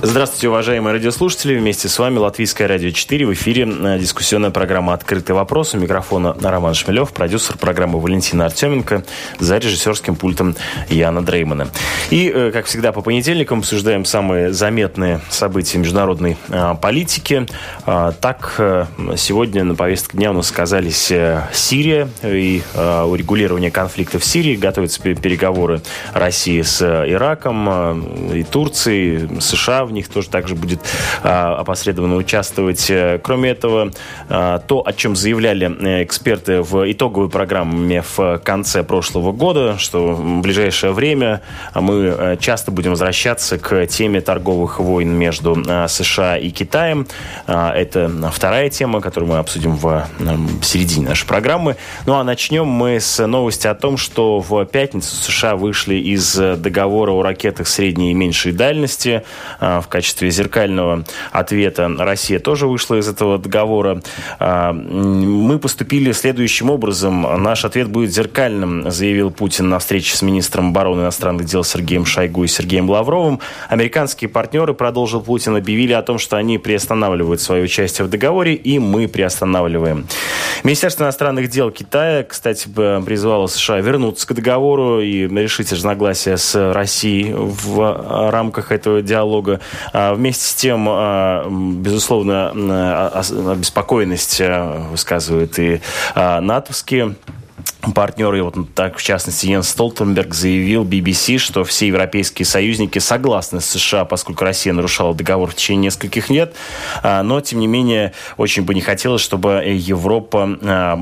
Здравствуйте, уважаемые радиослушатели. Вместе с вами Латвийское радио 4. В эфире э, дискуссионная программа «Открытый вопрос». У микрофона Роман Шмелев, продюсер программы Валентина Артеменко, за режиссерским пультом Яна Дреймана. И, э, как всегда, по понедельникам обсуждаем самые заметные события международной э, политики. Так, сегодня на повестке дня у нас сказались Сирия и урегулирование конфликта в Сирии. Готовятся переговоры России с Ираком, и Турцией, США в них тоже также будет а, опосредованно участвовать. Э, кроме этого, а, то, о чем заявляли э, эксперты в итоговой программе в конце прошлого года, что в ближайшее время мы э, часто будем возвращаться к теме торговых войн между США и Китаем. Это вторая тема, которую мы обсудим в середине нашей программы. Ну а начнем мы с новости о том, что в пятницу США вышли из договора о ракетах средней и меньшей дальности. А, в качестве зеркального ответа Россия тоже вышла из этого договора. А, мы поступили следующим образом. Наш ответ будет зеркальным, заявил Путин на встрече с министром обороны иностранных дел Сергеем Шойгу и Сергеем Лавровым. Американские партнеры, продолжил Путин, объявили о том, что они приостанавливают свое участие в договоре, и мы приостанавливаем. Министерство иностранных дел Китая, кстати, призвало США вернуться к договору и решить разногласия с Россией в рамках этого диалога. А, вместе с тем, а, безусловно, обеспокоенность а, высказывают и натовские партнеры, вот так, в частности, Йенс Столтенберг заявил BBC, что все европейские союзники согласны с США, поскольку Россия нарушала договор в течение нескольких лет, а, но, тем не менее, очень бы не хотелось, чтобы Европа а,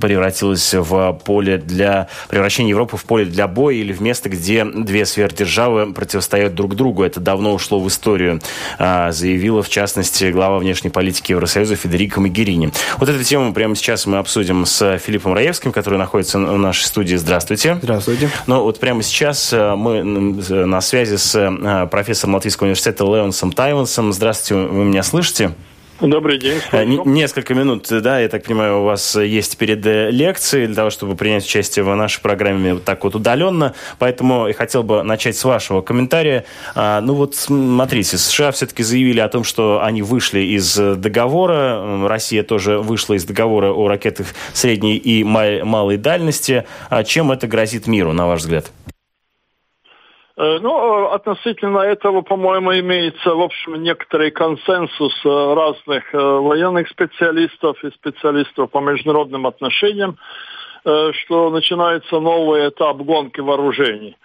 превратилась в поле для... превращение Европы в поле для боя или в место, где две сверхдержавы противостоят друг другу. Это давно ушло в историю, а, заявила, в частности, глава внешней политики Евросоюза Федерико Магерини. Вот эту тему прямо сейчас мы обсудим с Филиппом Раевским, который находится в нашей студии. Здравствуйте. Здравствуйте. Ну, вот прямо сейчас э, мы на связи с э, профессором Латвийского университета Леонсом Тайвансом. Здравствуйте, вы меня слышите? Добрый день. Э, несколько минут, да, я так понимаю, у вас есть перед э, лекцией для того, чтобы принять участие в нашей программе вот так вот удаленно. Поэтому я хотел бы начать с вашего комментария. А, ну вот, смотрите, США все-таки заявили о том, что они вышли из договора. Россия тоже вышла из договора о ракетах средней и малой дальности. А чем это грозит миру, на ваш взгляд? Э, ну, относительно этого, по-моему, имеется, в общем, некоторый консенсус э, разных э, военных специалистов и специалистов по международным отношениям, что начинается новый этап гонки вооружений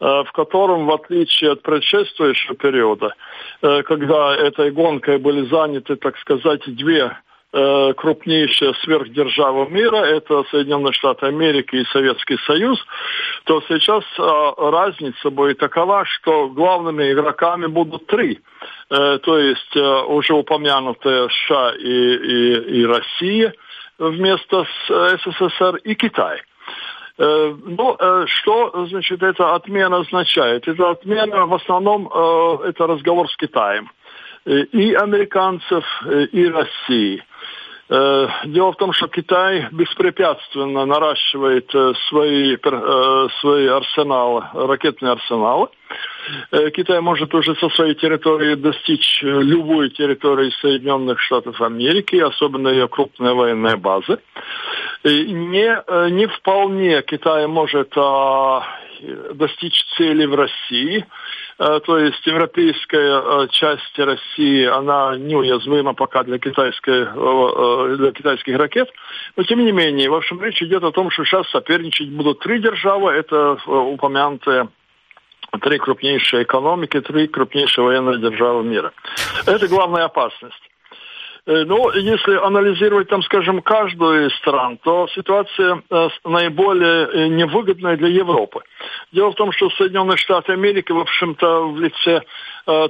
в котором, в отличие от предшествующего периода, когда этой гонкой были заняты, так сказать, две крупнейшая сверхдержава мира, это Соединенные Штаты Америки и Советский Союз, то сейчас э, разница будет такова, что главными игроками будут три. Э, то есть уже упомянутые США и, и, и Россия вместо СССР и Китай. Ну, что, значит, эта отмена означает? Эта отмена в основном, это разговор с Китаем. И американцев, и России – Э, дело в том, что Китай беспрепятственно наращивает э, свои, э, свои арсеналы, ракетные арсеналы. Китай может уже со своей территории достичь любой территории Соединенных Штатов Америки, особенно ее крупные военные базы. Не, не вполне Китай может а, достичь цели в России – Э, то есть европейская э, часть России, она неуязвима пока для, китайской, э, для китайских ракет. Но тем не менее, в общем, речь идет о том, что сейчас соперничать будут три державы. Это упомянутые три крупнейшие экономики, три крупнейшие военные державы мира. Это главная опасность. Э, ну, если анализировать, там, скажем, каждую из стран, то ситуация э, наиболее э, невыгодная для Европы. Дело в том, что Соединенные Штаты Америки, в общем-то, в лице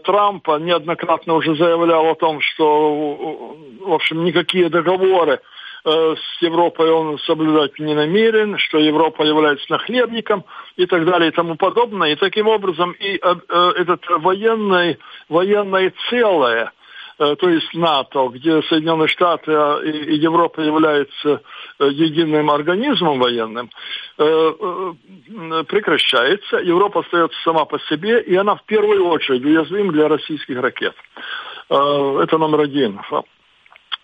Трампа неоднократно уже заявлял о том, что, в общем, никакие договоры с Европой он соблюдать не намерен, что Европа является нахлебником и так далее и тому подобное. И таким образом и э, этот военный, военное целое – то есть НАТО, где Соединенные Штаты а, и Европа являются э, единым организмом военным, э, прекращается. Европа остается сама по себе, и она в первую очередь уязвима для российских ракет. Это номер один.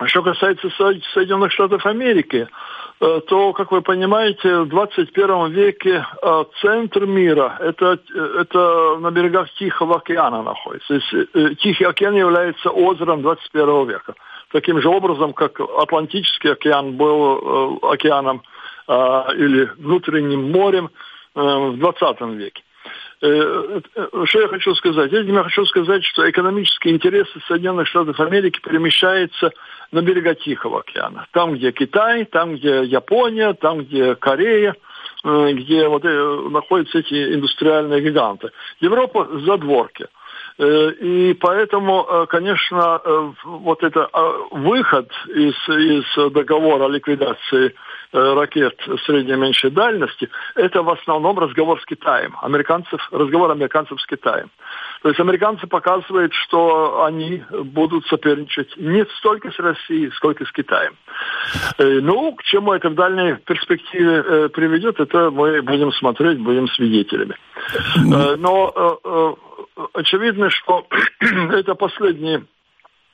Что касается Соединенных Штатов Америки, Э, то, как вы понимаете, в 21 веке э, центр мира это, это на берегах Тихого океана находится. Э, Тихий океан является озером 21 века. Таким же образом, как Атлантический океан был океаном или внутренним морем в 20 веке. Что я хочу сказать? Этим я хочу сказать, что экономические интересы Соединенных Штатов Америки перемещаются на берега Тихого океана. Там, где Китай, там, где Япония, там, где Корея, э, где вот э, находятся эти индустриальные гиганты. Европа за дворки. Э, и поэтому, конечно, вот это выход из, из договора о ликвидации ракет средней и меньшей дальности, это в основном разговор с Китаем. Американцев, разговор американцев с Китаем. То есть американцы показывают, что они будут соперничать не столько с Россией, сколько с Китаем. Э, ну, к чему это в дальней перспективе э, приведет, это мы будем смотреть, будем свидетелями. Но очевидно, что это последний а,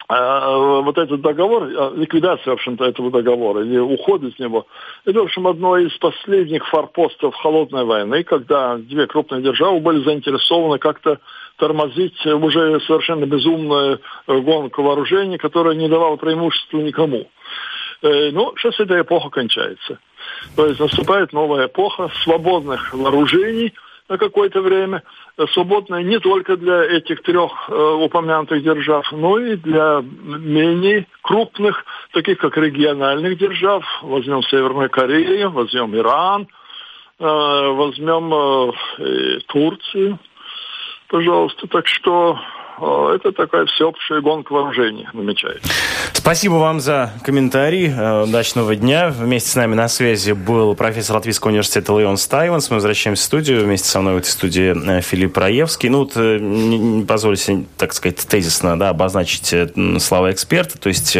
вот этот договор, а, ликвидация, в общем-то, этого договора или уход из него, это, в общем, одно из последних форпостов холодной войны, когда две крупные державы были заинтересованы как-то тормозить уже совершенно безумную гонку вооружений, которая не давала преимущества никому. Э, ну, сейчас эта эпоха кончается. То есть наступает новая эпоха свободных вооружений – на какое-то время, свободная не только для этих трех э, упомянутых держав, но и для менее крупных, таких как региональных держав. Возьмем Северную Корею, возьмем Иран, э, возьмем э, Турцию, пожалуйста. Так что это такая всеобщая гонка вооружений намечается. Спасибо вам за комментарий. Э, удачного дня. Вместе с нами на связи был профессор Латвийского университета Леон Стайванс. Мы возвращаемся в студию. Вместе со мной в этой студии э, Филипп Раевский. Ну, вот, позвольте, так сказать, тезисно да, обозначить слова эксперта. То есть,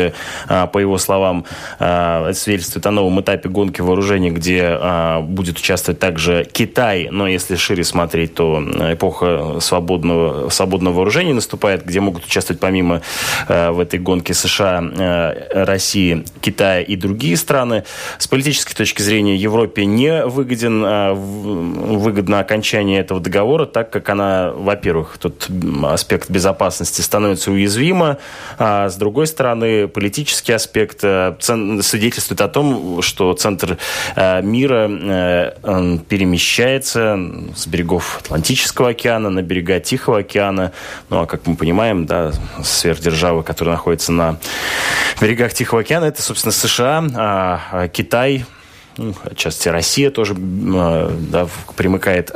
по его словам, это свидетельствует о новом этапе гонки вооружений, где будет участвовать также Китай. Но если шире смотреть, то эпоха свободного, свободного вооружения наступает, где могут участвовать помимо э, в этой гонке США, э, России, Китая и другие страны. С политической точки зрения Европе не выгоден, э, выгодно окончание этого договора, так как она, во-первых, тут аспект безопасности становится уязвима, а с другой стороны, политический аспект э, свидетельствует о том, что центр э, мира э, перемещается с берегов Атлантического океана на берега Тихого океана. Ну, а как мы понимаем, да, сверхдержавы, которые находятся на берегах Тихого океана, это, собственно, США, а, а Китай, ну, отчасти Россия тоже а, да, примыкает.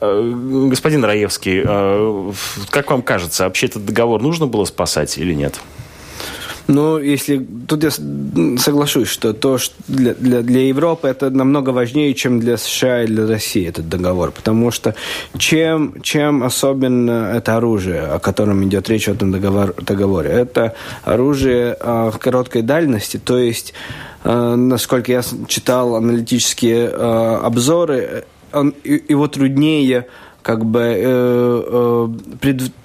Господин Раевский, как вам кажется, вообще этот договор нужно было спасать или нет? Ну, если тут я соглашусь, что то, что для, для, для Европы это намного важнее, чем для США и для России этот договор, потому что чем, чем особенно это оружие, о котором идет речь в этом договор, договоре, это оружие э, короткой дальности, то есть, э, насколько я читал аналитические э, обзоры, он, его труднее как бы э, э,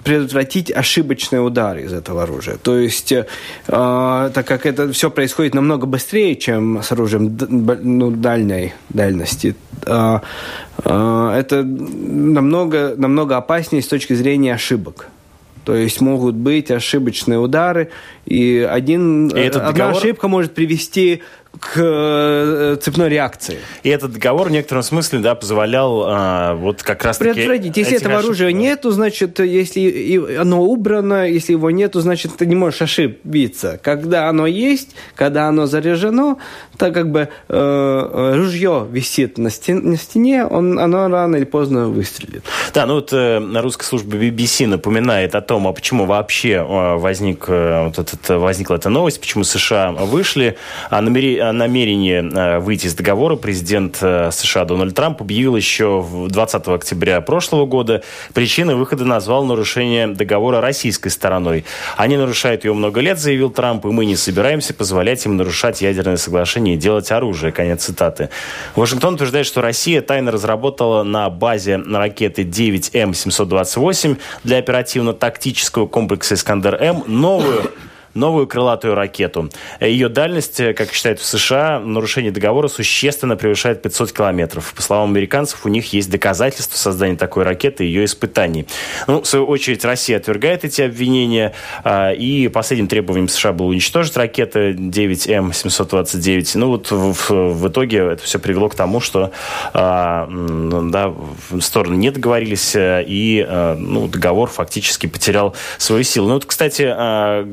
предотвратить ошибочные удары из этого оружия. То есть, э, так как это все происходит намного быстрее, чем с оружием ну, дальней дальности, э, э, это намного, намного опаснее с точки зрения ошибок. То есть могут быть ошибочные удары, и один, и одна договор... ошибка может привести к э, цепной реакции. И этот договор в некотором смысле да, позволял а, вот как раз. Предотвратить. Если этого ошиб... оружия нету, значит, если оно убрано, если его нету, значит, ты не можешь ошибиться. Когда оно есть, когда оно заряжено, так как бы э, ружье висит на, стен, на стене, он, оно рано или поздно выстрелит. Да, ну вот э, русская служба BBC напоминает о том, а почему вообще э, возник, э, вот этот, возникла эта новость, почему США вышли. А намери, намерение выйти из договора президент США Дональд Трамп объявил еще 20 октября прошлого года. Причиной выхода назвал нарушение договора российской стороной. Они нарушают его много лет, заявил Трамп, и мы не собираемся позволять им нарушать ядерное соглашение и делать оружие. Конец цитаты. Вашингтон утверждает, что Россия тайно разработала на базе ракеты 9М728 для оперативно-тактического комплекса «Искандер-М» новую новую крылатую ракету. Ее дальность, э, как считают в США, нарушение договора существенно превышает 500 километров. По словам американцев, у них есть доказательства создания такой ракеты и ее испытаний. Ну, в свою очередь, Россия отвергает эти обвинения, а, и последним требованием США было уничтожить ракеты 9М729. Ну, вот в, в итоге это все привело к тому, что а, да, стороны не договорились, э, и э, ну, договор фактически потерял свою силу. Ну, вот, кстати, а,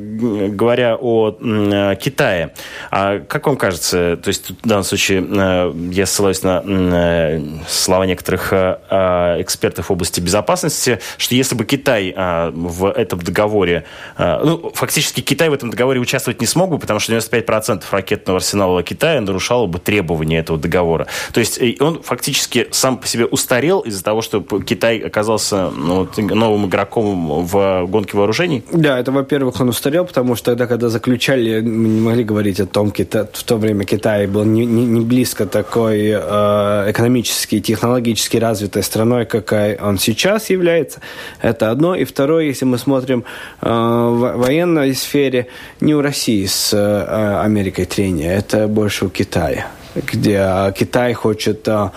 говоря о э, Китае, а как вам кажется, то есть в данном случае э, я ссылаюсь на э, слова некоторых экспертов в области безопасности, что если бы Китай в этом договоре, ну, фактически Китай в этом договоре участвовать не смог бы, потому что 95% ракетного арсенала Китая нарушало бы требования этого договора. То есть он фактически сам по себе устарел из-за того, что Китай оказался ну, новым игроком в гонке вооружений? Да, это, во-первых, он устарел, потому что тогда, когда заключали, мы не могли говорить о том, Кита, в то время Китай был не, не, не близко такой э, экономически, технологически развитой страной, какая он сейчас является. Это одно. И второе, если мы смотрим э, в военной сфере, не у России с э, Америкой трения, это больше у Китая, где Китай хочет э,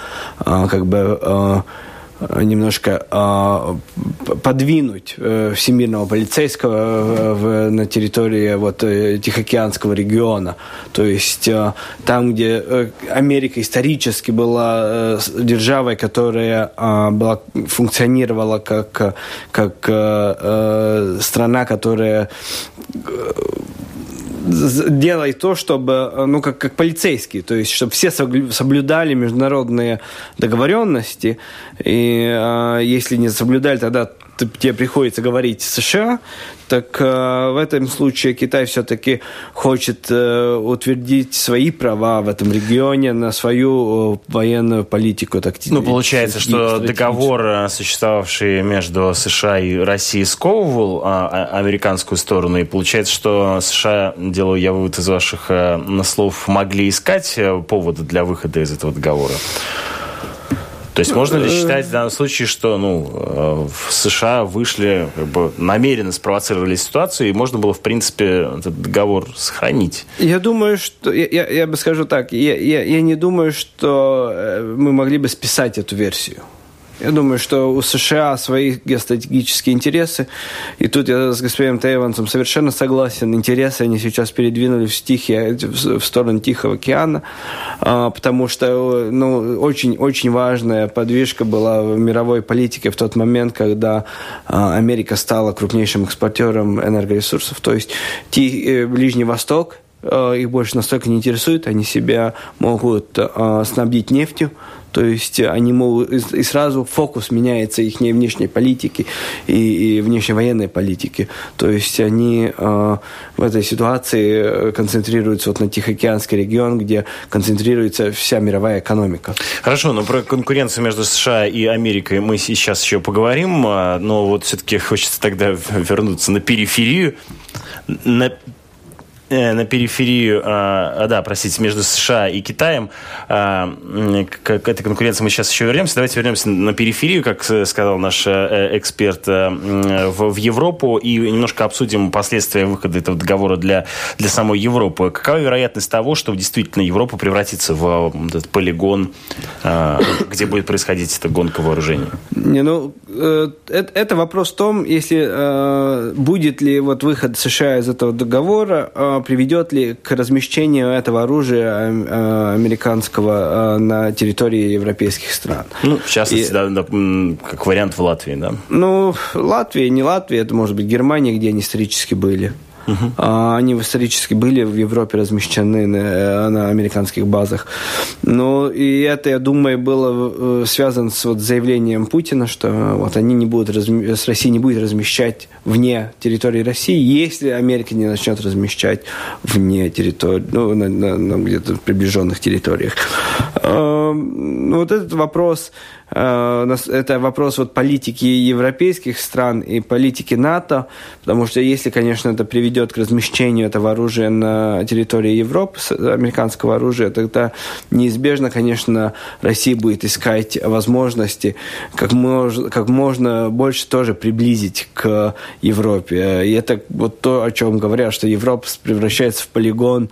э, как бы... Э, немножко э, подвинуть э, всемирного полицейского э, в, на территории вот, э, Тихоокеанского региона. То есть э, там, где э, Америка исторически была э, державой, которая э, была, функционировала как, как э, э, страна, которая э, делай то, чтобы, э, ну, как, как полицейские, то есть, чтобы все соблюдали международные договоренности, и э, если не соблюдали, тогда тебе приходится говорить США, так э, в этом случае Китай все-таки хочет э, утвердить свои права в этом регионе на свою э, военную политику. Так, ну, получается, что договор, э, существовавший между США и Россией, сковывал а, а, американскую сторону, и получается, что США, делаю я вывод из ваших э, слов, могли искать э, поводы для выхода из этого договора? То есть можно ли э, считать в данном случае, что ну, э, в США вышли, как бы намеренно спровоцировали ситуацию, и можно было, в принципе, этот договор сохранить? Я думаю, что... Я, я, я бы скажу так, я, я, я не думаю, что э, мы могли бы списать эту версию. Я думаю, что у США свои геостратегические интересы. И тут я с господином Тейвансом совершенно согласен. Интересы они сейчас передвинули в, стихи, в сторону Тихого океана, а, потому что ну, очень, очень важная подвижка была в мировой политике в тот момент, когда а, Америка стала крупнейшим экспортером энергоресурсов. То есть э, Ближний Восток э, их больше настолько не интересует, они себя могут снабдить нефтью, то есть они могут, и сразу фокус меняется их внешней политики и, и внешней военной политики. То есть они э, в этой ситуации концентрируются вот на Тихоокеанский регион, где концентрируется вся мировая экономика. Хорошо, но про конкуренцию между США и Америкой мы сейчас еще поговорим, а, но вот все-таки хочется тогда вернуться на периферию. На Э, на периферию, а, да, простите, между США и Китаем. А, к этой конкуренции мы сейчас еще вернемся. Давайте вернемся на периферию, как сказал наш э, эксперт, э, в Европу и немножко обсудим последствия выхода этого договора для, для самой Европы. Какова вероятность того, что действительно Европа превратится в этот полигон, а, где будет происходить эта гонка вооружений? Не, ну, это вопрос в том, если будет ли вот выход США из этого договора, приведет ли к размещению этого оружия э, американского э, на территории европейских стран. Ну, в частности, И, да, да, как вариант в Латвии, да? Ну, Латвия, не Латвия, это может быть Германия, где они исторически были. Угу. Они исторически были в Европе размещены на, на американских базах. Ну, и это, я думаю, было э, связано с вот заявлением Путина, что вот они не будут, разми... с Россией не будет размещать вне территории России, если Америка не начнет размещать вне территории, ну, на, на, на где-то приближенных территориях. Ну, вот этот вопрос Э, это вопрос вот политики европейских стран и политики НАТО, потому что если, конечно, это приведет к размещению этого оружия на территории Европы, американского оружия, тогда неизбежно, конечно, Россия будет искать возможности как, мож, как можно больше тоже приблизить к Европе. И это вот то, о чем говорят, что Европа превращается в полигон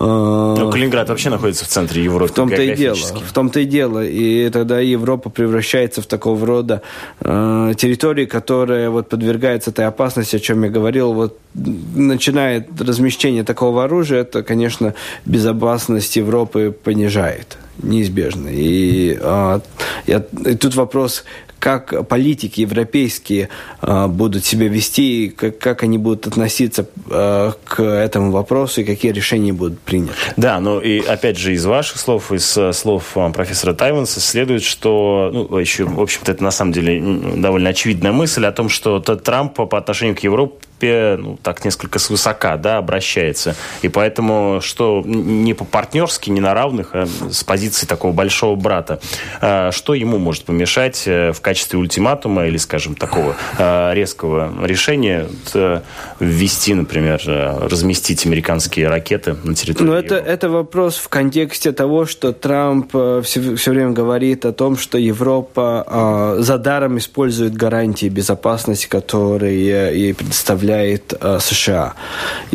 ну, Калининград вообще находится в центре Европы. В том-то и дело. В том-то и дело. И тогда Европа превращается в такого рода э, территории, которая вот подвергается этой опасности, о чем я говорил. Вот начинает размещение такого оружия, это, конечно, безопасность Европы понижает неизбежно. И, а, я, и тут вопрос, как политики европейские э, будут себя вести, как, как они будут относиться э, к этому вопросу и какие решения будут приняты. Да, но и опять же из ваших слов, из э, слов э, профессора Тайванса следует, что, ну, еще, в общем-то, это на самом деле довольно очевидная мысль о том, что Трамп по отношению к Европе принципе, ну, так несколько свысока, да, обращается. И поэтому, что не по-партнерски, не на равных, а с позиции такого большого брата, а, что ему может помешать э, в качестве ультиматума или, скажем, такого а, резкого решения э, ввести, например, э, разместить американские ракеты на территории? Ну, это, это вопрос в контексте того, что Трамп все, все время говорит о том, что Европа за даром использует гарантии безопасности, которые ей предоставляют предоставляет э, США.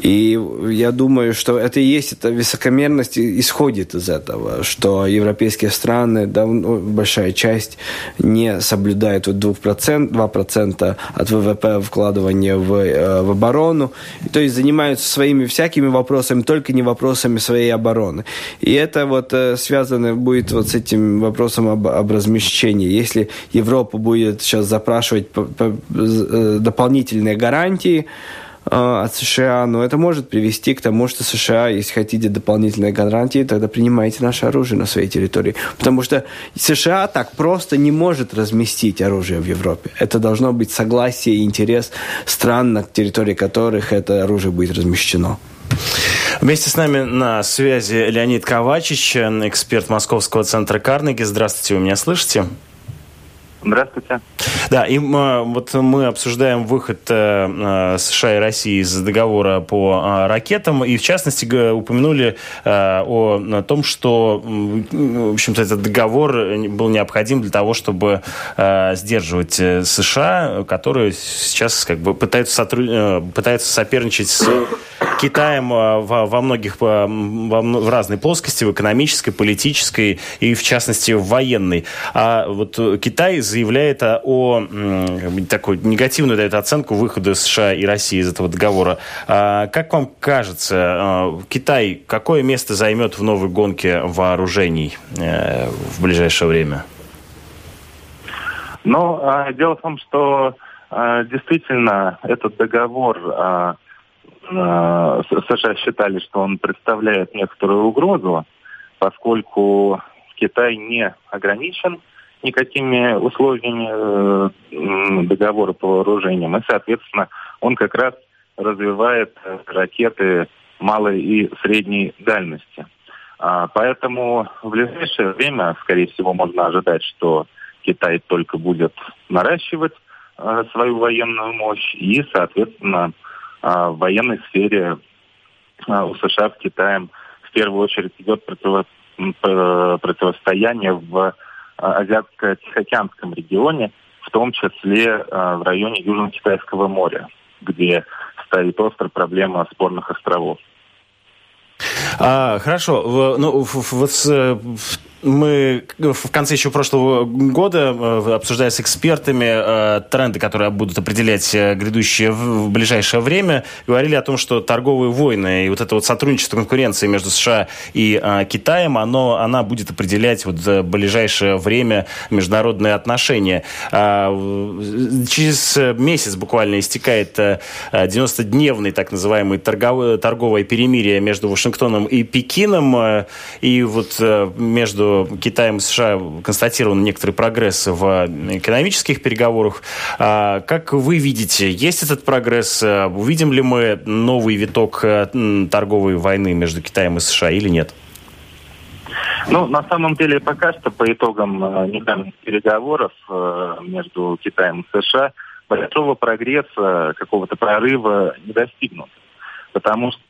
И я думаю, что это и есть, эта высокомерность исходит из этого, что европейские страны, давно, большая часть не соблюдает вот 2%, 2% от ВВП вкладывания в, э, в оборону, то есть занимаются своими всякими вопросами, только не вопросами своей обороны. И это вот э, связано будет вот с этим вопросом об, об размещении. Если Европа будет сейчас запрашивать э, дополнительные гарантии, Э, от США, но это может привести к тому, что США, если хотите дополнительные гарантии, тогда принимайте наше оружие на своей территории. Потому что США так просто не может разместить оружие в Европе. Это должно быть согласие и интерес стран, на территории которых это оружие будет размещено. Вместе с нами на связи Леонид Ковачич, эксперт Московского центра Карнеги. Здравствуйте, вы меня слышите? Здравствуйте. Да, и вот мы обсуждаем выход э, э, США и России из договора по э, ракетам, и в частности упомянули о том, что, в общем-то, этот договор был необходим для того, чтобы сдерживать США, которые сейчас как бы пытаются, сотруд... пытаются соперничать с Китаем во, во многих, во, в разной плоскости, в экономической, политической и, в частности, в военной. А вот Китай заявляет о такой негативную дает оценку выхода США и России из этого договора. А, как вам кажется, а, Китай какое место займет в новой гонке вооружений э, в ближайшее время? Ну, а, дело в том, что действительно этот договор США считали, что он представляет некоторую угрозу, поскольку Китай не ограничен никакими условиями э, договора по вооружениям. И, соответственно, он как раз развивает э, ракеты малой и средней дальности. А, поэтому в ближайшее время, скорее всего, можно ожидать, что Китай только будет наращивать э, свою военную мощь и, соответственно, в военной сфере у США с Китаем в первую очередь идет противостояние в Азиатско-Тихоокеанском регионе, в том числе э, в районе Южно-Китайского моря, где стоит острая проблема спорных островов. А, хорошо. Ну, вот мы в конце еще прошлого года, э, обсуждая с экспертами э, тренды, которые будут определять э, грядущее в ближайшее время, говорили о том, что торговые войны и вот это вот сотрудничество, конкуренция между США и Китаем, оно, она будет определять вот ближайшее время международные отношения. А, через месяц буквально истекает 90-дневный так называемый торговое перемирие между Вашингтоном и Пекином. И вот между Китаем и США констатирован некоторый прогресс в экономических переговорах. А как вы видите, есть этот прогресс? Увидим ли мы новый виток э, торговой войны между Китаем и США или нет? Ну, на самом деле, пока что по итогам э, недавних переговоров э, между Китаем и США большого прогресса, какого-то прорыва не достигнут. Потому что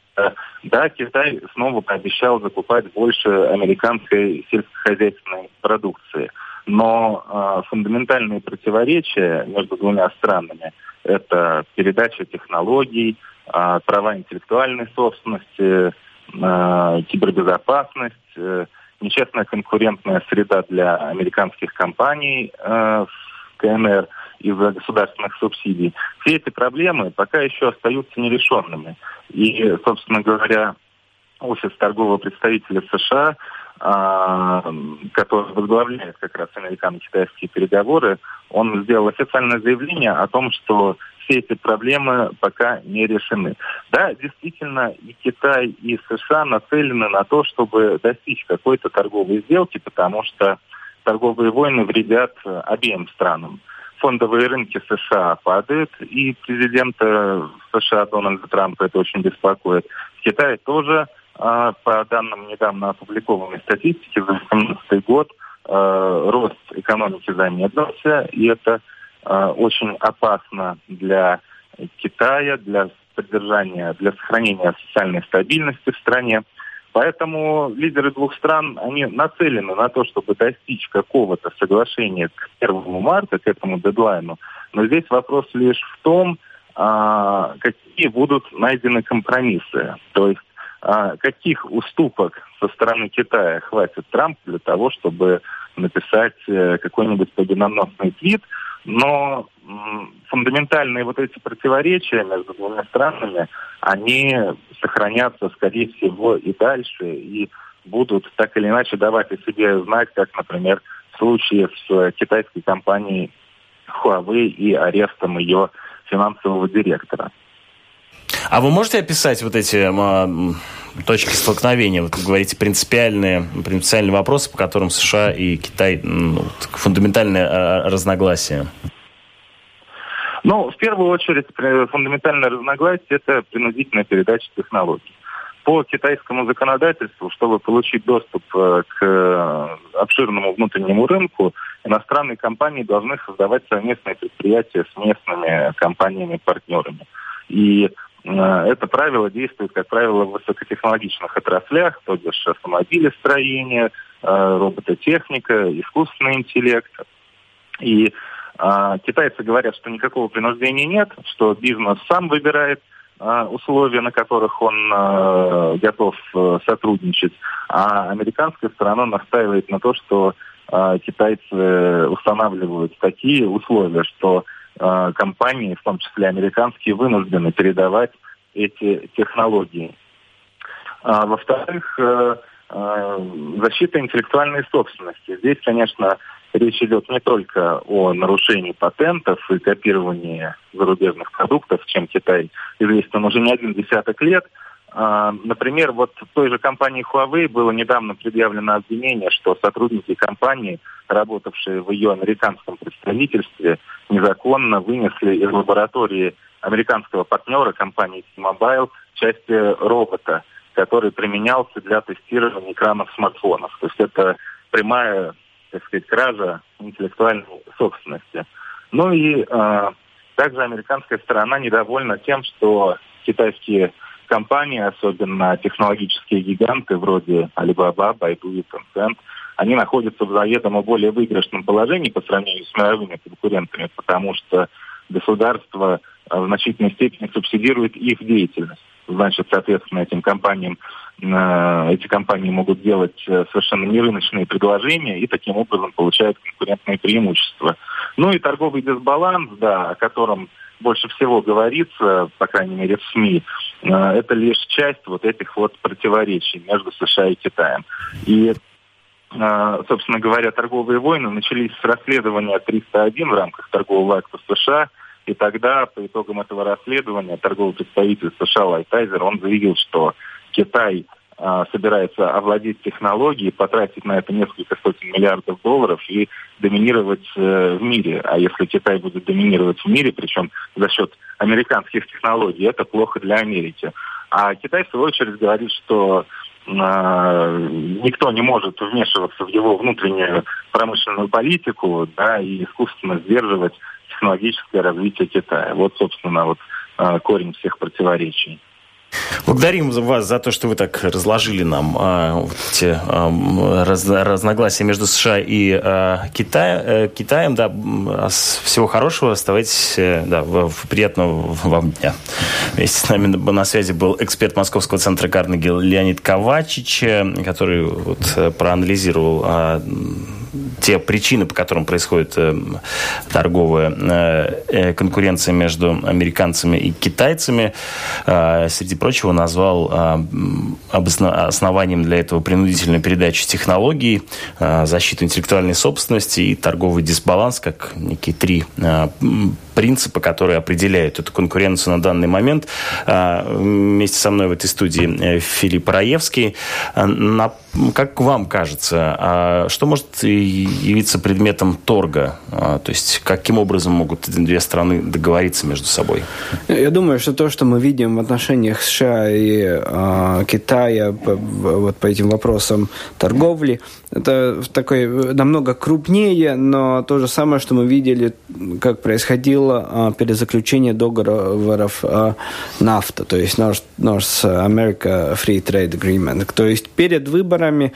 да, Китай снова пообещал закупать больше американской сельскохозяйственной продукции. Но э, фундаментальные противоречия между двумя странами – это передача технологий, э, права интеллектуальной собственности, э, кибербезопасность, э, нечестная конкурентная среда для американских компаний э, в КНР – из-за государственных субсидий. Все эти проблемы пока еще остаются нерешенными. И, собственно говоря, офис торгового представителя США, а, который возглавляет как раз американо-китайские переговоры, он сделал официальное заявление о том, что все эти проблемы пока не решены. Да, действительно, и Китай, и США нацелены на то, чтобы достичь какой-то торговой сделки, потому что торговые войны вредят обеим странам фондовые рынки США падают, и президента США Дональда Трампа это очень беспокоит. В Китае тоже, а, по данным недавно опубликованной статистики, за 2018 год а, рост экономики замедлился, и это а, очень опасно для Китая, для поддержания, для сохранения социальной стабильности в стране. Поэтому лидеры двух стран, они нацелены на то, чтобы достичь какого-то соглашения к 1 марта, к этому дедлайну. Но здесь вопрос лишь в том, а, какие будут найдены компромиссы. То есть а, каких уступок со стороны Китая хватит Трамп для того, чтобы написать э, какой-нибудь победоносный твит, но фундаментальные вот эти противоречия между двумя странами, они сохранятся, скорее всего, и дальше, и будут так или иначе давать о себе знать, как, например, в случае с китайской компанией Huawei и арестом ее финансового директора. А вы можете описать вот эти э, точки столкновения, вот вы говорите, принципиальные, принципиальные вопросы, по которым США и Китай ну, фундаментальное э, разногласие? Ну, в первую очередь, фундаментальное разногласие – это принудительная передача технологий. По китайскому законодательству, чтобы получить доступ э, к э, обширному внутреннему рынку, иностранные компании должны создавать совместные предприятия с местными компаниями-партнерами. И э, это правило действует, как правило, в высокотехнологичных отраслях, то бишь автомобилестроение, робототехника, искусственный интеллект. И а, китайцы говорят, что никакого принуждения нет, что бизнес сам выбирает условия, на которых он готов э, сотрудничать. А американская сторона настаивает на то, что китайцы устанавливают такие условия, что компании, в том числе американские, вынуждены передавать эти технологии. Во-вторых, э, защита интеллектуальной собственности. Здесь, конечно, речь идет не только о нарушении патентов и копировании зарубежных продуктов, чем Китай известен уже не один десяток лет. А, например, вот в той же компании Huawei было недавно предъявлено обвинение, что сотрудники компании, работавшие в ее американском представительстве, незаконно вынесли из лаборатории американского партнера компании T-Mobile части робота, который применялся для тестирования экранов смартфонов. То есть это прямая так сказать, кража интеллектуальной собственности. Ну и э, также американская сторона недовольна тем, что китайские компании, особенно технологические гиганты вроде Alibaba, Baidu и Tencent, они находятся в заведомо более выигрышном положении по сравнению с мировыми конкурентами, потому что государство в значительной степени субсидирует их деятельность. Значит, соответственно, этим компаниям эти компании могут делать совершенно нерыночные предложения и таким образом получают конкурентные преимущества. Ну и торговый дисбаланс, да, о котором больше всего говорится, по крайней мере, в СМИ, это лишь часть вот этих вот противоречий между США и Китаем. И собственно говоря, торговые войны начались с расследования 301 в рамках торгового акта США – и тогда, по итогам этого расследования, торговый представитель США Лайтхайзер, он заявил, что Китай э, собирается овладеть технологией, потратить на это несколько сотен миллиардов долларов и доминировать э, в мире. А если Китай будет доминировать в мире, причем за счет американских технологий, это плохо для Америки. А Китай, в свою очередь, говорит, что э, никто не может вмешиваться в его внутреннюю промышленную политику да, и искусственно сдерживать технологическое развитие Китая. Вот, собственно, вот а, корень всех противоречий. Благодарим вас за то, что вы так разложили нам а, вот эти а, раз, разногласия между США и а, Китай, а, Китаем. Да, всего хорошего. Оставайтесь. Э, да, в, в приятного вам дня. Вместе с нами на связи был эксперт Московского центра Карнеги Леонид Ковачич, который вот э, проанализировал а, те причины, по которым происходит э, торговая э, э, конкуренция между американцами и китайцами, среди прочего назвал основанием для этого принудительной передачи технологий, защиту интеллектуальной собственности и торговый дисбаланс, как некие три принципы, которые определяют эту конкуренцию на данный момент. Вместе со мной в этой студии Филипп Раевский. Как вам кажется, что может явиться предметом торга? А, то есть каким образом могут две страны договориться между собой? Я думаю, что то, что мы видим в отношениях США и э, Китая вот по этим вопросам торговли, это такой намного крупнее, но то же самое, что мы видели, как происходило э, перезаключение договоров э, нафта, то есть North, North America Free Trade Agreement. То есть перед выборами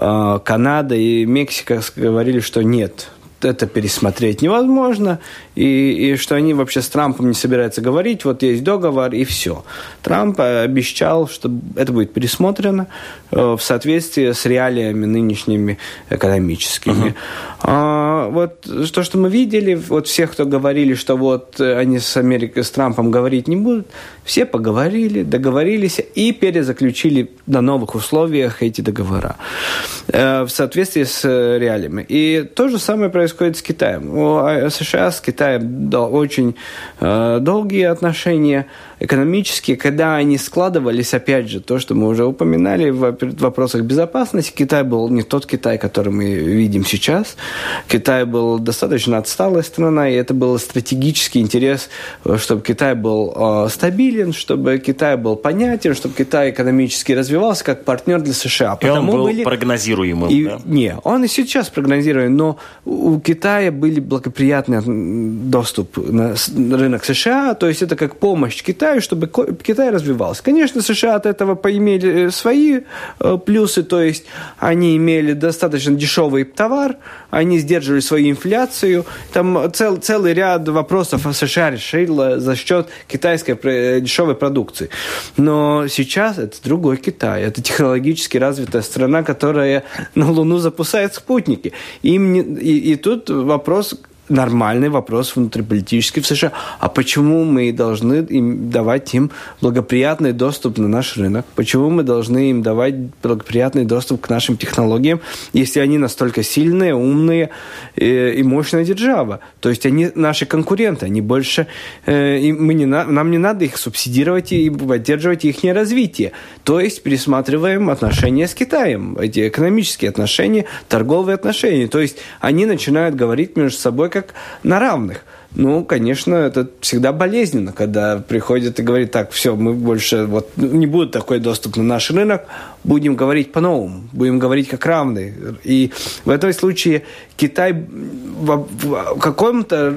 Э, Канада и Мексика говорили, что нет, это пересмотреть невозможно, и, и что они вообще с Трампом не собираются говорить, вот есть договор, и все. Трамп обещал, что это будет пересмотрено э, в соответствии с реалиями нынешними экономическими. Uh-huh. А, вот то, что мы видели, вот всех, кто говорили, что вот они с Америкой, с Трампом говорить не будут, все поговорили, договорились и перезаключили на новых условиях эти договора э, в соответствии с реалиями. И то же самое происходит с Китаем. У США с Китаем очень э, долгие отношения экономические, когда они складывались, опять же, то, что мы уже упоминали в вопросах безопасности, Китай был не тот Китай, который мы видим сейчас. Китай был достаточно отсталая страна, и это был стратегический интерес, чтобы Китай был э, стабилен, чтобы Китай был понятен, чтобы Китай экономически развивался как партнер для США. И Потому он был были... прогнозируемым, и... да? Не, он и сейчас прогнозируем, но у Китая были благоприятный доступ на рынок США, то есть это как помощь Китаю, чтобы Китай развивался. Конечно, США от этого поимели э, свои э, плюсы, то есть они имели достаточно дешевый товар, они сдерживали свою инфляцию. Там цел, целый ряд вопросов США решил за счет китайской дешевой продукции. Но сейчас это другой Китай. Это технологически развитая страна, которая на Луну запускает спутники. Им не, и, и тут вопрос, нормальный вопрос внутриполитический в США. А почему мы должны им давать им благоприятный доступ на наш рынок? Почему мы должны им давать благоприятный доступ к нашим технологиям, если они настолько сильные, умные э, и мощная держава? То есть они наши конкуренты, они больше... Э, мы не, нам не надо их субсидировать и поддерживать их развитие. То есть пересматриваем отношения с Китаем, эти экономические отношения, торговые отношения. То есть они начинают говорить между собой, как на равных. Ну, конечно, это всегда болезненно, когда приходит и говорит, так, все, мы больше, вот, не будет такой доступ на наш рынок, будем говорить по-новому, будем говорить как равные. И в этом случае Китай в каком-то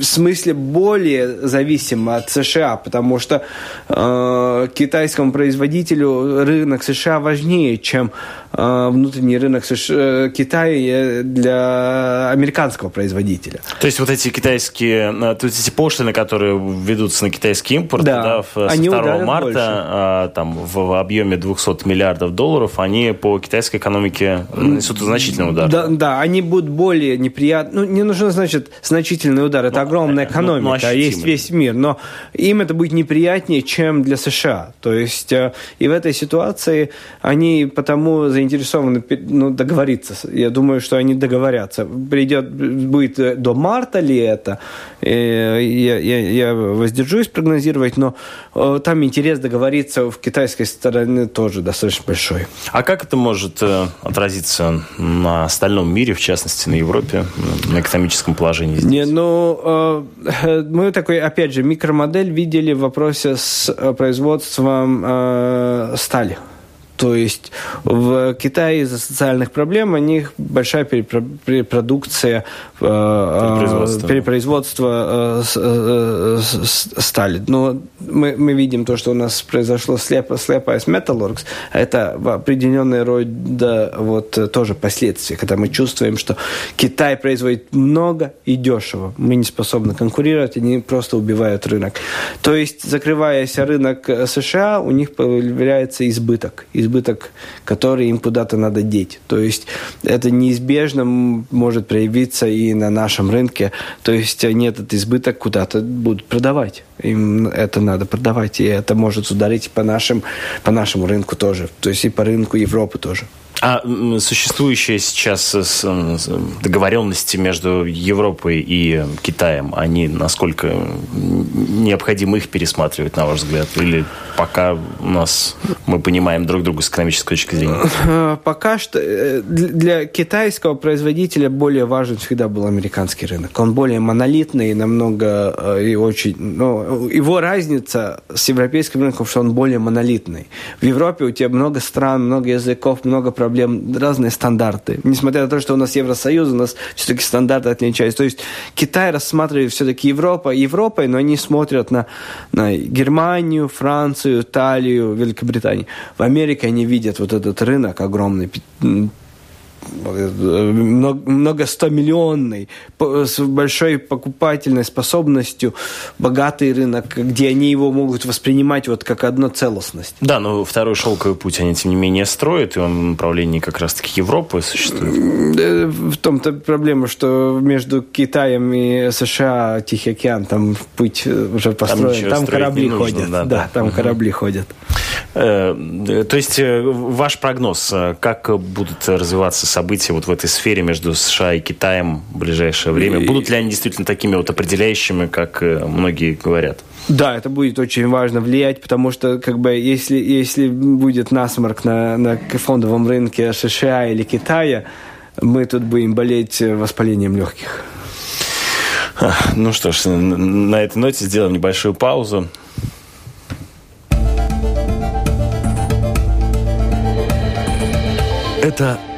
смысле более зависим от США, потому что э, китайскому производителю рынок США важнее, чем э, внутренний рынок США, Китая для американского производителя. То есть вот эти китайские, э, то есть эти пошлины, которые ведутся на китайский импорт, да, да, в, они 2 марта э, там, в объеме 200 миллиардов долларов, они по китайской экономике несут значительный удар. Да, да, они будут более неприятны. Ну, не нужно, значит, значительный удар. Это ну, огромная экономика, ну, ну, есть весь мир. Но им это будет неприятнее, чем для США. То есть э, и в этой ситуации они потому заинтересованы ну, договориться. Я думаю, что они договорятся. Придет, будет э, до марта ли это, э, я, я, я воздержусь прогнозировать, но там интерес договориться в китайской стороне тоже достаточно большой. А как это может отразиться на остальном мире, в частности на Европе, на экономическом положении здесь? Не, ну, э, мы такой, опять же, микромодель видели в вопросе с э, производством э, стали. То есть в Китае из-за социальных проблем у них большая перепродукция, э, перепроизводство, перепроизводство э, стали. Но мы, мы видим то, что у нас произошло слепо, слепая с Metalworks. Это в определенной роде вот, тоже последствия, когда мы чувствуем, что Китай производит много и дешево. Мы не способны конкурировать, они просто убивают рынок. То есть, закрываясь рынок США, у них появляется избыток. избыток избыток, который им куда-то надо деть. То есть это неизбежно может проявиться и на нашем рынке. То есть они этот избыток куда-то будут продавать. Им это надо продавать, и это может ударить по, нашим, по нашему рынку тоже. То есть и по рынку Европы тоже. А существующие сейчас договоренности между Европой и Китаем, они насколько необходимо их пересматривать, на ваш взгляд? Или пока у нас мы понимаем друг друга с экономической точки зрения? Э, пока что э, для китайского производителя более важен всегда был американский рынок. Он более монолитный, намного э, и очень... Ну, его разница с европейским рынком, что он более монолитный. В Европе у тебя много стран, много языков, много проблем проблем, разные стандарты. Несмотря на то, что у нас Евросоюз, у нас все-таки стандарты отличаются. То есть Китай рассматривает все-таки Европа Европой, но они смотрят на, на Германию, Францию, Италию, Великобританию. В Америке они видят вот этот рынок огромный, много, много миллионный, с большой покупательной способностью, богатый рынок, где они его могут воспринимать вот как одну целостность. Да, но второй шелковый путь они, тем не менее, строят, и он в направлении как раз-таки Европы существует. В том-то проблема, что между Китаем и США Тихий океан, там путь уже построен, там, там корабли нужно, ходят. Да, да, да. там угу. корабли ходят. Э, то есть э, ваш прогноз, э, как будут развиваться события вот в этой сфере между США и Китаем в ближайшее время? Будут ли они действительно такими вот определяющими, как многие говорят? Да, это будет очень важно влиять, потому что как бы если, если будет насморк на, на фондовом рынке США или Китая, мы тут будем болеть воспалением легких. Ну что ж, на этой ноте сделаем небольшую паузу. Это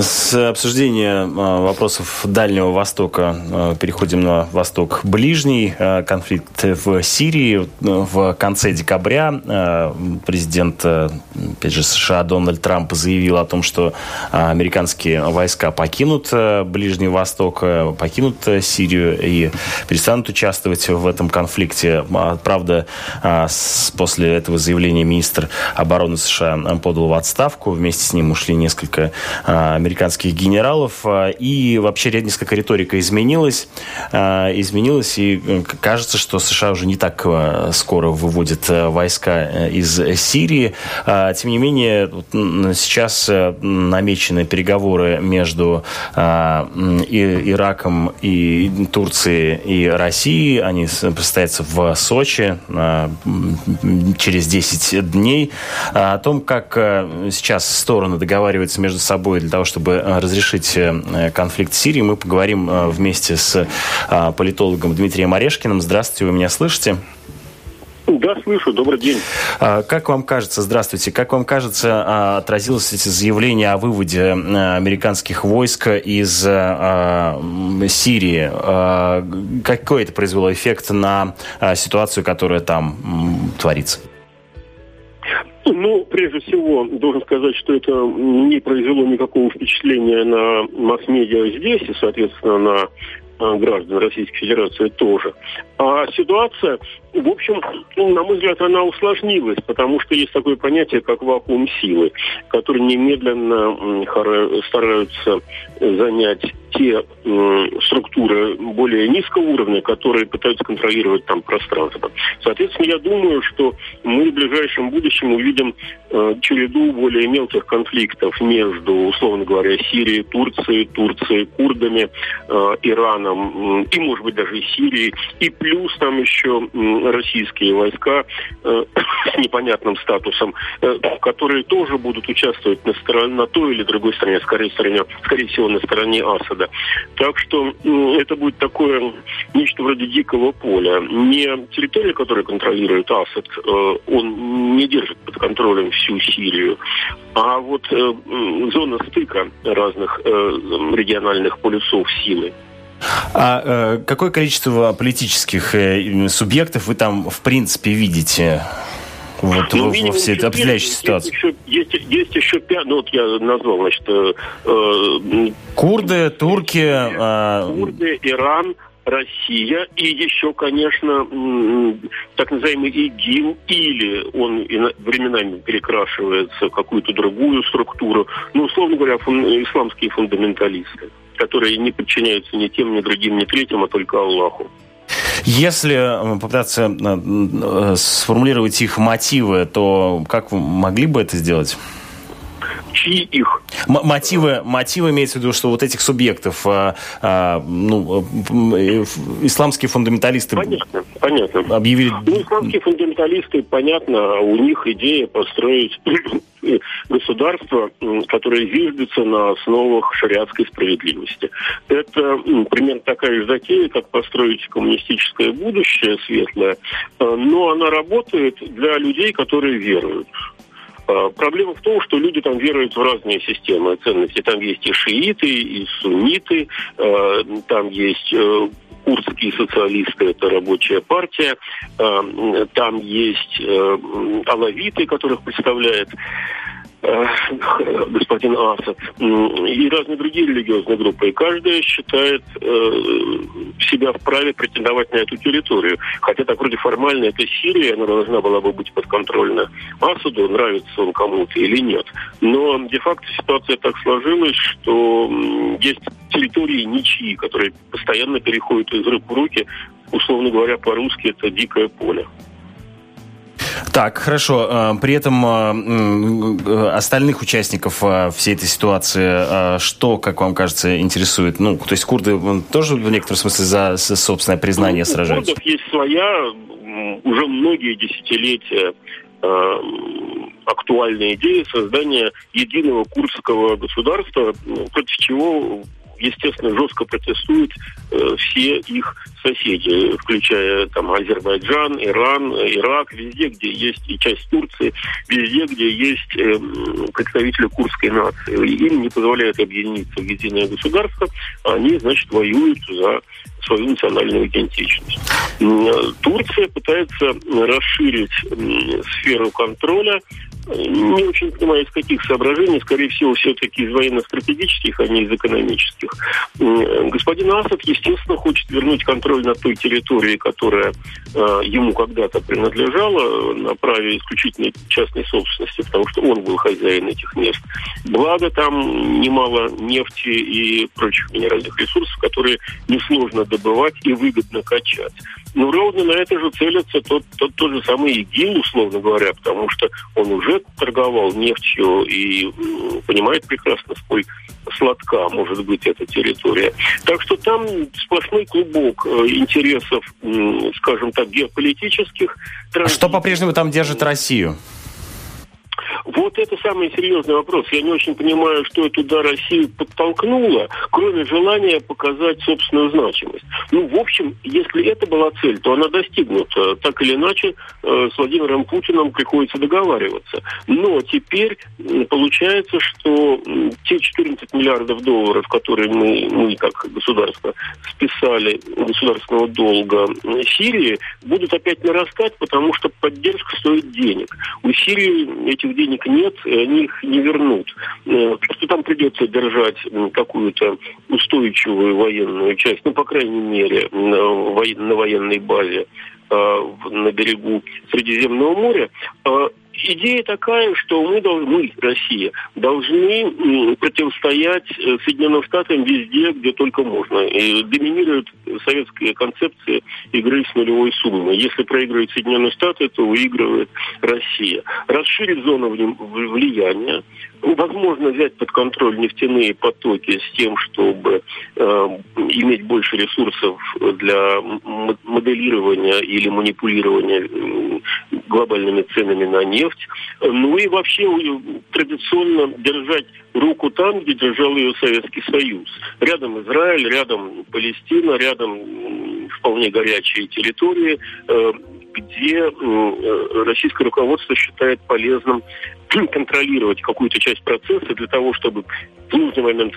С обсуждения а, вопросов Дальнего Востока а, переходим на Восток Ближний. А, конфликт в Сирии. В конце декабря президент опять же, США Дональд Трамп заявил о том, что американские войска покинут Ближний Восток, покинут Сирию и перестанут участвовать в этом конфликте. Правда, после этого заявления министр обороны США подал в отставку. Вместе с ним ушли несколько американских генералов, а, и вообще несколько риторика изменилась, а, изменилась, и э, кажется, что США уже не так э, скоро выводят э, войска из Сирии. А, тем не менее, сейчас намечены переговоры между Ираком и Турцией и Россией. Они состоятся в Сочи через 10 дней. О том, как сейчас стороны договариваются между собой для того, чтобы чтобы разрешить конфликт в Сирии. Мы поговорим вместе с политологом Дмитрием Орешкиным. Здравствуйте, вы меня слышите? Да, слышу. Добрый день. А, как вам кажется, здравствуйте, как вам кажется, а, отразилось эти заявления о выводе а, американских войск из Сирии? Какой это произвело эффект на ситуацию, которая там творится? Ну, прежде всего, должен сказать, что это не произвело никакого впечатления на масс-медиа здесь, и, соответственно, на граждан Российской Федерации тоже. А ситуация, в общем, на мой взгляд, она усложнилась, потому что есть такое понятие, как вакуум силы, который немедленно стараются занять те структуры более низкого уровня, которые пытаются контролировать там пространство. Соответственно, я думаю, что мы в ближайшем будущем увидим э, череду более мелких конфликтов между, условно говоря, Сирией, Турцией, Турцией, курдами, э, Ираном и, может быть, даже и Сирией, и плюс там еще российские войска э, с непонятным статусом, э, которые тоже будут участвовать на, стороне, на той или другой стороне, скорее, стороне, скорее всего, на стороне Асада. Так что это будет такое нечто вроде дикого поля. Не территория, которую контролирует Асад, э, он не держит под контролем всю Сирию, а вот э, зона стыка разных э, региональных полюсов силы. А э, какое количество политических э, субъектов вы там в принципе видите? Вот ну, во, во всей этой определяющей ситуации. Есть, есть еще пять, ну вот я назвал, значит... Э, э Курды, турки... Э, Курды, Иран, Россия и еще, конечно, так называемый ИГИЛ, или он временами перекрашивается в какую-то другую структуру, ну, условно говоря, фун, исламские фундаменталисты, которые не подчиняются ни тем, ни другим, ни третьим, а только Аллаху. Если э, попытаться э, э, сформулировать их мотивы, то как вы могли бы это сделать? Чьи их? М- мотивы, мотивы имеется в виду, что вот этих субъектов, а, а, ну, э, исламские фундаменталисты понятно, понятно. объявили... Ну, исламские фундаменталисты, понятно, у них идея построить государство, которое зиждется на основах шариатской справедливости. Это примерно такая же затея, как построить коммунистическое будущее светлое, э, но она работает для людей, которые веруют. А, проблема в том, что люди там веруют в разные системы ценностей. Там есть и шииты, и сунниты, а, там есть э, курдские социалисты, это рабочая партия, а, там есть э, алавиты, которых представляет господин Асад и разные другие религиозные группы. И каждая считает э, себя вправе претендовать на эту территорию. Хотя так вроде формально это Сирия, она должна была бы быть подконтрольна Асаду, нравится он кому-то или нет. Но де-факто ситуация так сложилась, что есть территории ничьи, которые постоянно переходят из рук в руки. Условно говоря, по-русски это дикое поле. Так, хорошо. А, при этом а, остальных участников всей этой ситуации, что, как вам кажется, интересует? Ну, то есть курды тоже в некотором смысле за собственное признание ну, сражаются? У курдов есть своя, уже многие десятилетия актуальная идея создания единого курдского государства, против чего естественно, жестко протестуют э, все их соседи, включая там Азербайджан, Иран, Ирак, везде, где есть и часть Турции, везде, где есть э, представители курдской нации. Им не позволяют объединиться в единое государство, они, значит, воюют за свою национальную идентичность. Турция пытается расширить сферу контроля не очень понимаю, из каких соображений, скорее всего, все-таки из военно-стратегических, а не из экономических. Господин Асад, естественно, хочет вернуть контроль над той территорией, которая э, ему когда-то принадлежала на праве исключительной частной собственности, потому что он был хозяин этих мест. Благо там немало нефти и прочих минеральных ресурсов, которые несложно добывать и выгодно качать. Ну, ровно на это же целится тот, тот, тот же самый ИГИЛ, условно говоря, потому что он уже торговал нефтью и понимает прекрасно, сколь сладка может быть эта территория. Так что там сплошной клубок э, интересов, скажем так, геополитических. А что по-прежнему там держит Россию? Вот это самый серьезный вопрос. Я не очень понимаю, что туда Россию подтолкнуло, кроме желания показать собственную значимость. Ну, в общем, если это была цель, то она достигнута. Так или иначе, э, с Владимиром Путиным приходится договариваться. Но теперь получается, что те 14 миллиардов долларов, которые мы, мы как государство списали государственного долга Сирии, будут опять нарастать, потому что поддержка стоит денег. У Сирии этих денег нет, и они их не вернут. Э, просто там придется держать какую-то устойчивую военную часть, ну, по крайней мере, на военной базе э, на берегу Средиземного моря. Идея такая, что мы, должны, Россия, должны противостоять э, Соединенным Штатам везде, где только можно. И доминирует советская концепция игры с нулевой суммой. Если проигрывает Соединенные Штаты, то выигрывает Россия. Расширить зону влияния, возможно взять под контроль нефтяные потоки с тем, чтобы э, иметь больше ресурсов для моделирования или манипулирования э, глобальными ценами на нефть. Ну и вообще традиционно держать руку там, где держал ее Советский Союз. Рядом Израиль, рядом Палестина, рядом вполне горячие территории, э, где э, российское руководство считает полезным контролировать какую-то часть процесса для того, чтобы в нужный момент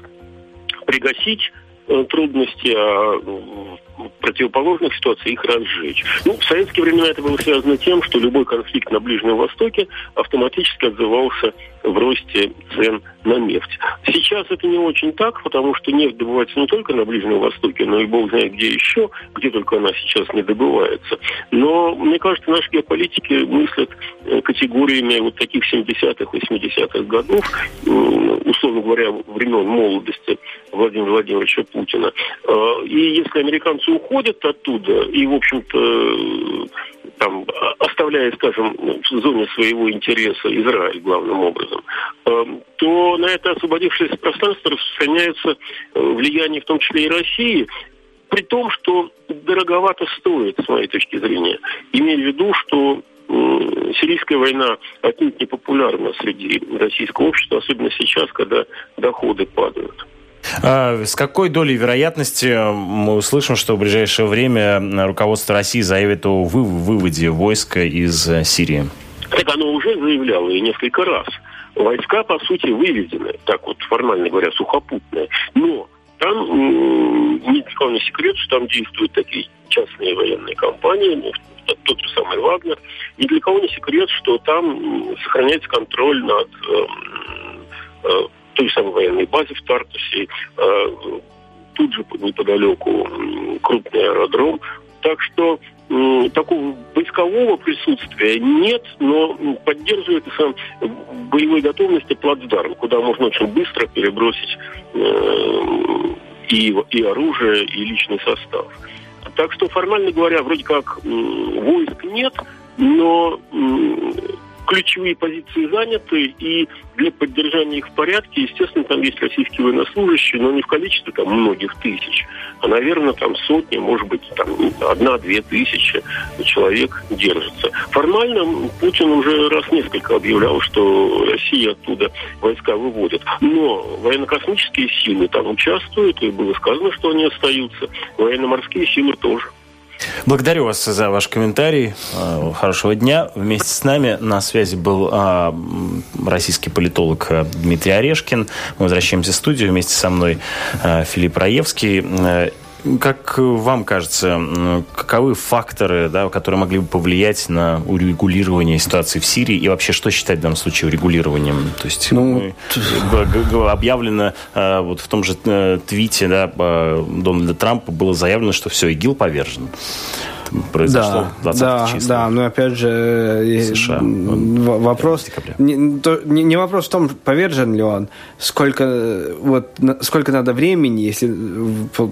пригасить э, трудности, а противоположных ситуациях их разжечь. Ну, в советские времена это было связано тем, что любой конфликт на Ближнем Востоке автоматически отзывался в росте цен на нефть. Сейчас это не очень так, потому что нефть добывается не только на Ближнем Востоке, но и бог знает где еще, где только она сейчас не добывается. Но, мне кажется, наши геополитики мыслят э, категориями вот таких 70-х, 80-х годов, условно говоря, времен молодости Владимира Владимировича Путина. Э, и если американцы уходят оттуда, и, в общем-то, там, оставляя, скажем, в зоне своего интереса Израиль главным образом, эм, то на это освободившееся пространство распространяется э, влияние в том числе и России, при том, что дороговато стоит, с моей точки зрения, имея в виду, что сирийская война отнюдь не популярна среди российского общества, особенно сейчас, когда доходы падают. А, с какой долей вероятности мы услышим, что в ближайшее время руководство России заявит о выводе войска из э, Сирии? Так оно уже заявляло и несколько раз. Войска, по сути, выведены, так вот формально говоря, сухопутные. Но там не секрет, что там действуют такие частные военные компании, ну, тот же самый Вагнер. Ни для кого не секрет, что там сохраняется контроль над эм, э, э, той самой военной базе в Тартусе, э, тут же неподалеку крупный аэродром. Так что такого войскового присутствия нет, но поддерживает сам боевой готовности плацдарм, куда можно очень быстро перебросить э, и, и оружие, и личный состав. Так что, формально говоря, вроде как войск нет, но ключевые позиции заняты, и для поддержания их в порядке, естественно, там есть российские военнослужащие, но не в количестве там многих тысяч, а, наверное, там сотни, может быть, там одна-две тысячи человек держится. Формально Путин уже раз несколько объявлял, что Россия оттуда войска выводит. Но военно-космические силы там участвуют, и было сказано, что они остаются. Военно-морские силы тоже. Благодарю вас за ваш комментарий. Э, хорошего дня. Вместе с нами на связи был а, российский политолог э, Дмитрий Орешкин. Мы возвращаемся в студию. Вместе со мной э, Филипп Раевский. Как вам кажется, каковы факторы, да, которые могли бы повлиять на урегулирование ситуации в Сирии и вообще что считать в данном случае урегулированием? То есть ну, объявлено вот в том же твите да, Дональда Трампа было заявлено, что все, ИГИЛ повержен произошло да, 20 да, числа. Да, но опять же США. вопрос не, то, не, не вопрос в том, повержен ли он, сколько вот сколько надо времени, если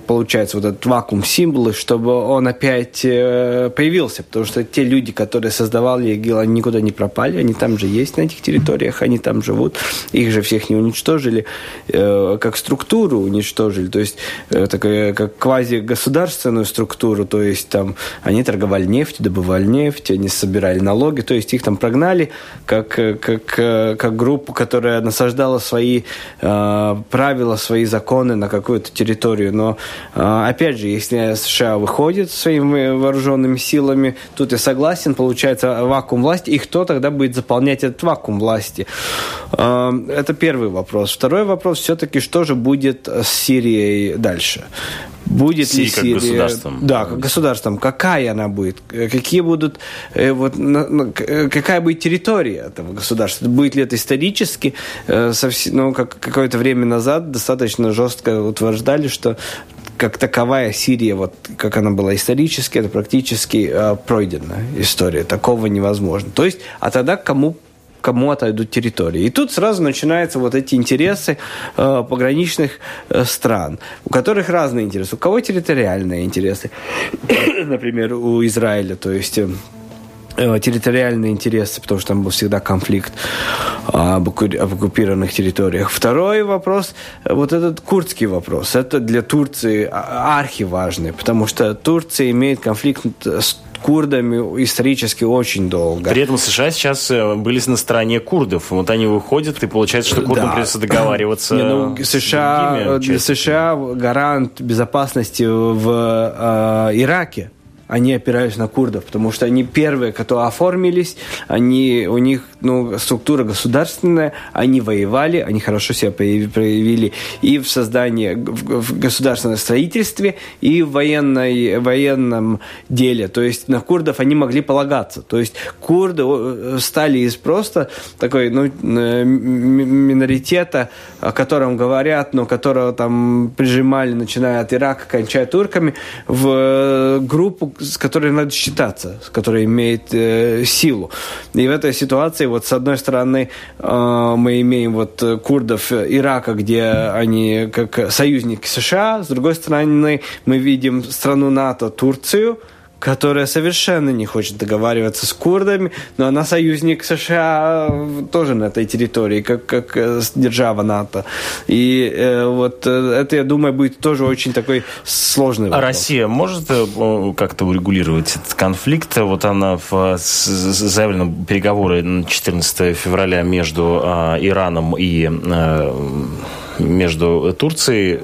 получается вот этот вакуум символы, чтобы он опять э, появился, потому что те люди, которые создавали ИГИЛ, они никуда не пропали, они там же есть на этих территориях, они там живут, их же всех не уничтожили, э, как структуру уничтожили, то есть э, такая как квази государственную структуру, то есть там они торговали нефтью, добывали нефть, они собирали налоги, то есть их там прогнали как, как, как группу, которая насаждала свои э, правила, свои законы на какую-то территорию. Но, э, опять же, если США выходит своими вооруженными силами, тут я согласен, получается вакуум власти, и кто тогда будет заполнять этот вакуум власти? Э, это первый вопрос. Второй вопрос все-таки, что же будет с Сирией дальше? Будет Сирия ли Сирия... как государством. Да, как государством. Какая она будет? Какие будут... Э, вот, э, какая будет территория этого государства? Будет ли это исторически? Э, ну, как какое-то время назад достаточно жестко утверждали, что как таковая Сирия, вот как она была исторически, это практически э, пройденная история. Такого невозможно. То есть, а тогда кому кому отойдут территории. И тут сразу начинаются вот эти интересы э, пограничных э, стран, у которых разные интересы. У кого территориальные интересы, например, у Израиля, то есть... Э, э, территориальные интересы, потому что там был всегда конфликт об, оккупированных территориях. Второй вопрос, э, вот этот курдский вопрос, это для Турции а, архиважный, потому что Турция имеет конфликт с курдами исторически очень долго. При этом США сейчас э, были на стороне курдов. Вот они выходят, и получается, что курдам да. придется договариваться Не, ну, США, Для США гарант безопасности в э, Ираке они опираются на курдов, потому что они первые, кто оформились, они, у них ну, структура государственная, они воевали, они хорошо себя проявили и в создании, в государственном строительстве, и в военной, военном деле. То есть на курдов они могли полагаться. То есть курды стали из просто такой ну, миноритета, о котором говорят, но которого там прижимали, начиная от Ирака, кончая турками, в группу, с которой надо считаться, с которой имеет э, силу. И в этой ситуации, вот с одной стороны, э, мы имеем вот курдов Ирака, где они как союзники США, с другой стороны, мы видим страну НАТО Турцию, которая совершенно не хочет договариваться с курдами, но она союзник США тоже на этой территории, как, как э, держава НАТО. И э, вот э, это, я думаю, будет тоже очень такой сложный вопрос. А Россия может э, как-то урегулировать этот конфликт? Вот она в, заявлена переговоры 14 февраля между э, Ираном и э, между Турцией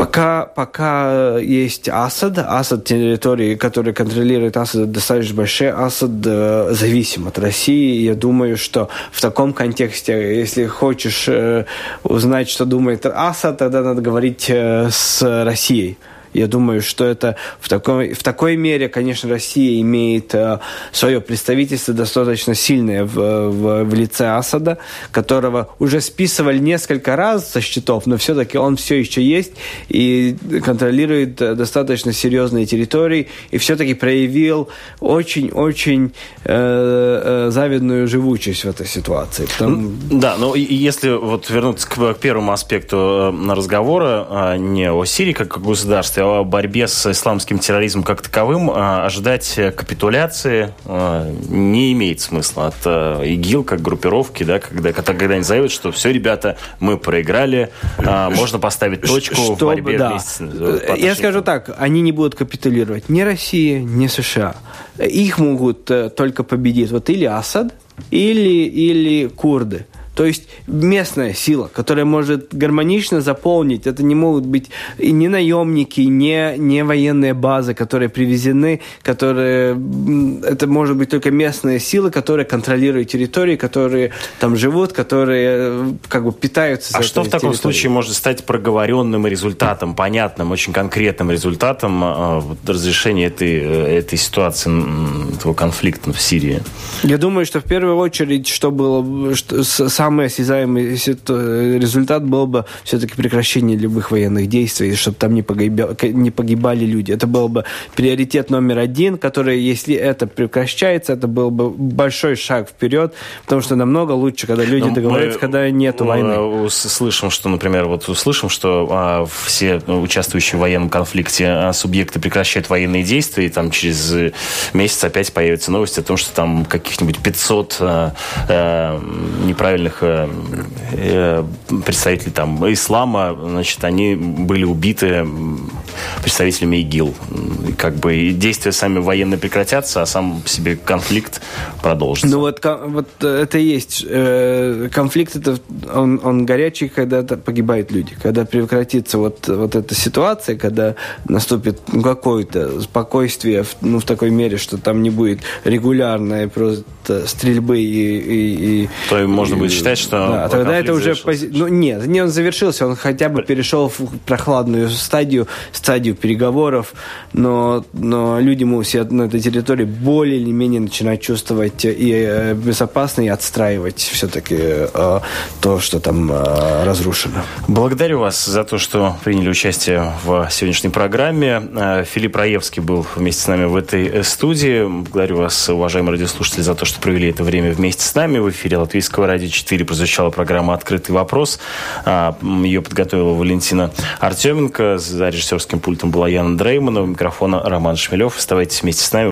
Пока, пока есть Асад, Асад территории, которые контролирует Асад, достаточно большие, Асад э, зависим от России. Я думаю, что в таком контексте, если хочешь э, узнать, что думает Асад, тогда надо говорить э, с Россией. Я думаю, что это в такой, в такой мере, конечно, Россия имеет э, свое представительство достаточно сильное в, в, в лице Асада, которого уже списывали несколько раз со счетов, но все-таки он все еще есть и контролирует э, достаточно серьезные территории и все-таки проявил очень-очень э, э, завидную живучесть в этой ситуации. Потому... Да, но если вот вернуться к, к первому аспекту э, разговора, а не о Сирии как о государстве, о борьбе с исламским терроризмом как таковым, а, ожидать капитуляции а, не имеет смысла от а, ИГИЛ как группировки, да, когда, когда они заявят, что все, ребята, мы проиграли, можно поставить точку Чтобы, в борьбе да. вместе. Я скажу так, они не будут капитулировать ни Россия, ни США. Их могут э, только победить вот или Асад, или, или курды. То есть местная сила, которая может гармонично заполнить. Это не могут быть и не наемники, не, не военные базы, которые привезены, которые... Это может быть только местные силы, которые контролируют территории, которые там живут, которые как бы питаются. А что в таком территории. случае может стать проговоренным результатом, понятным, очень конкретным результатом э, разрешения этой, э, этой ситуации, этого конфликта в Сирии? Я думаю, что в первую очередь, что было, что, сам самый осязаемый результат был бы все-таки прекращение любых военных действий, чтобы там не, погибали, не погибали люди. Это был бы приоритет номер один, который, если это прекращается, это был бы большой шаг вперед, потому что намного лучше, когда люди Но ну, договариваются, мы, когда нет войны. Слышим, что, например, вот услышим, что а, все участвующие в военном конфликте а, субъекты прекращают военные действия, и там через месяц опять появятся новости о том, что там каких-нибудь 500 а, а, неправильных Э, э, представители там ислама, значит, они были убиты представителями ИГИЛ. Как бы и действия сами военные прекратятся, а сам себе конфликт продолжится. Ну вот, вот это и есть. Э, конфликт это он, он горячий, когда погибают люди. Когда прекратится вот, вот эта ситуация, когда наступит ну, какое-то спокойствие ну, в такой мере, что там не будет регулярной просто стрельбы и... и, и То можно и, будет считать, что... Да, тогда это уже... Пози... Ну, нет, не он завершился, он хотя бы перешел в прохладную стадию, стадию переговоров, но, но люди все на этой территории более или менее начинают чувствовать и э, безопасно, и отстраивать все-таки э, то, что там э, разрушено. Благодарю вас за то, что приняли участие в сегодняшней программе. Филипп Раевский был вместе с нами в этой студии. Благодарю вас, уважаемые радиослушатели, за то, что провели это время вместе с нами. В эфире Латвийского радио 4 прозвучала программа «Открытый вопрос». А, Ее подготовила Валентина Артеменко. За режиссерским пультом была Яна Дрейманова. Микрофона Роман Шмелев. Оставайтесь вместе с нами.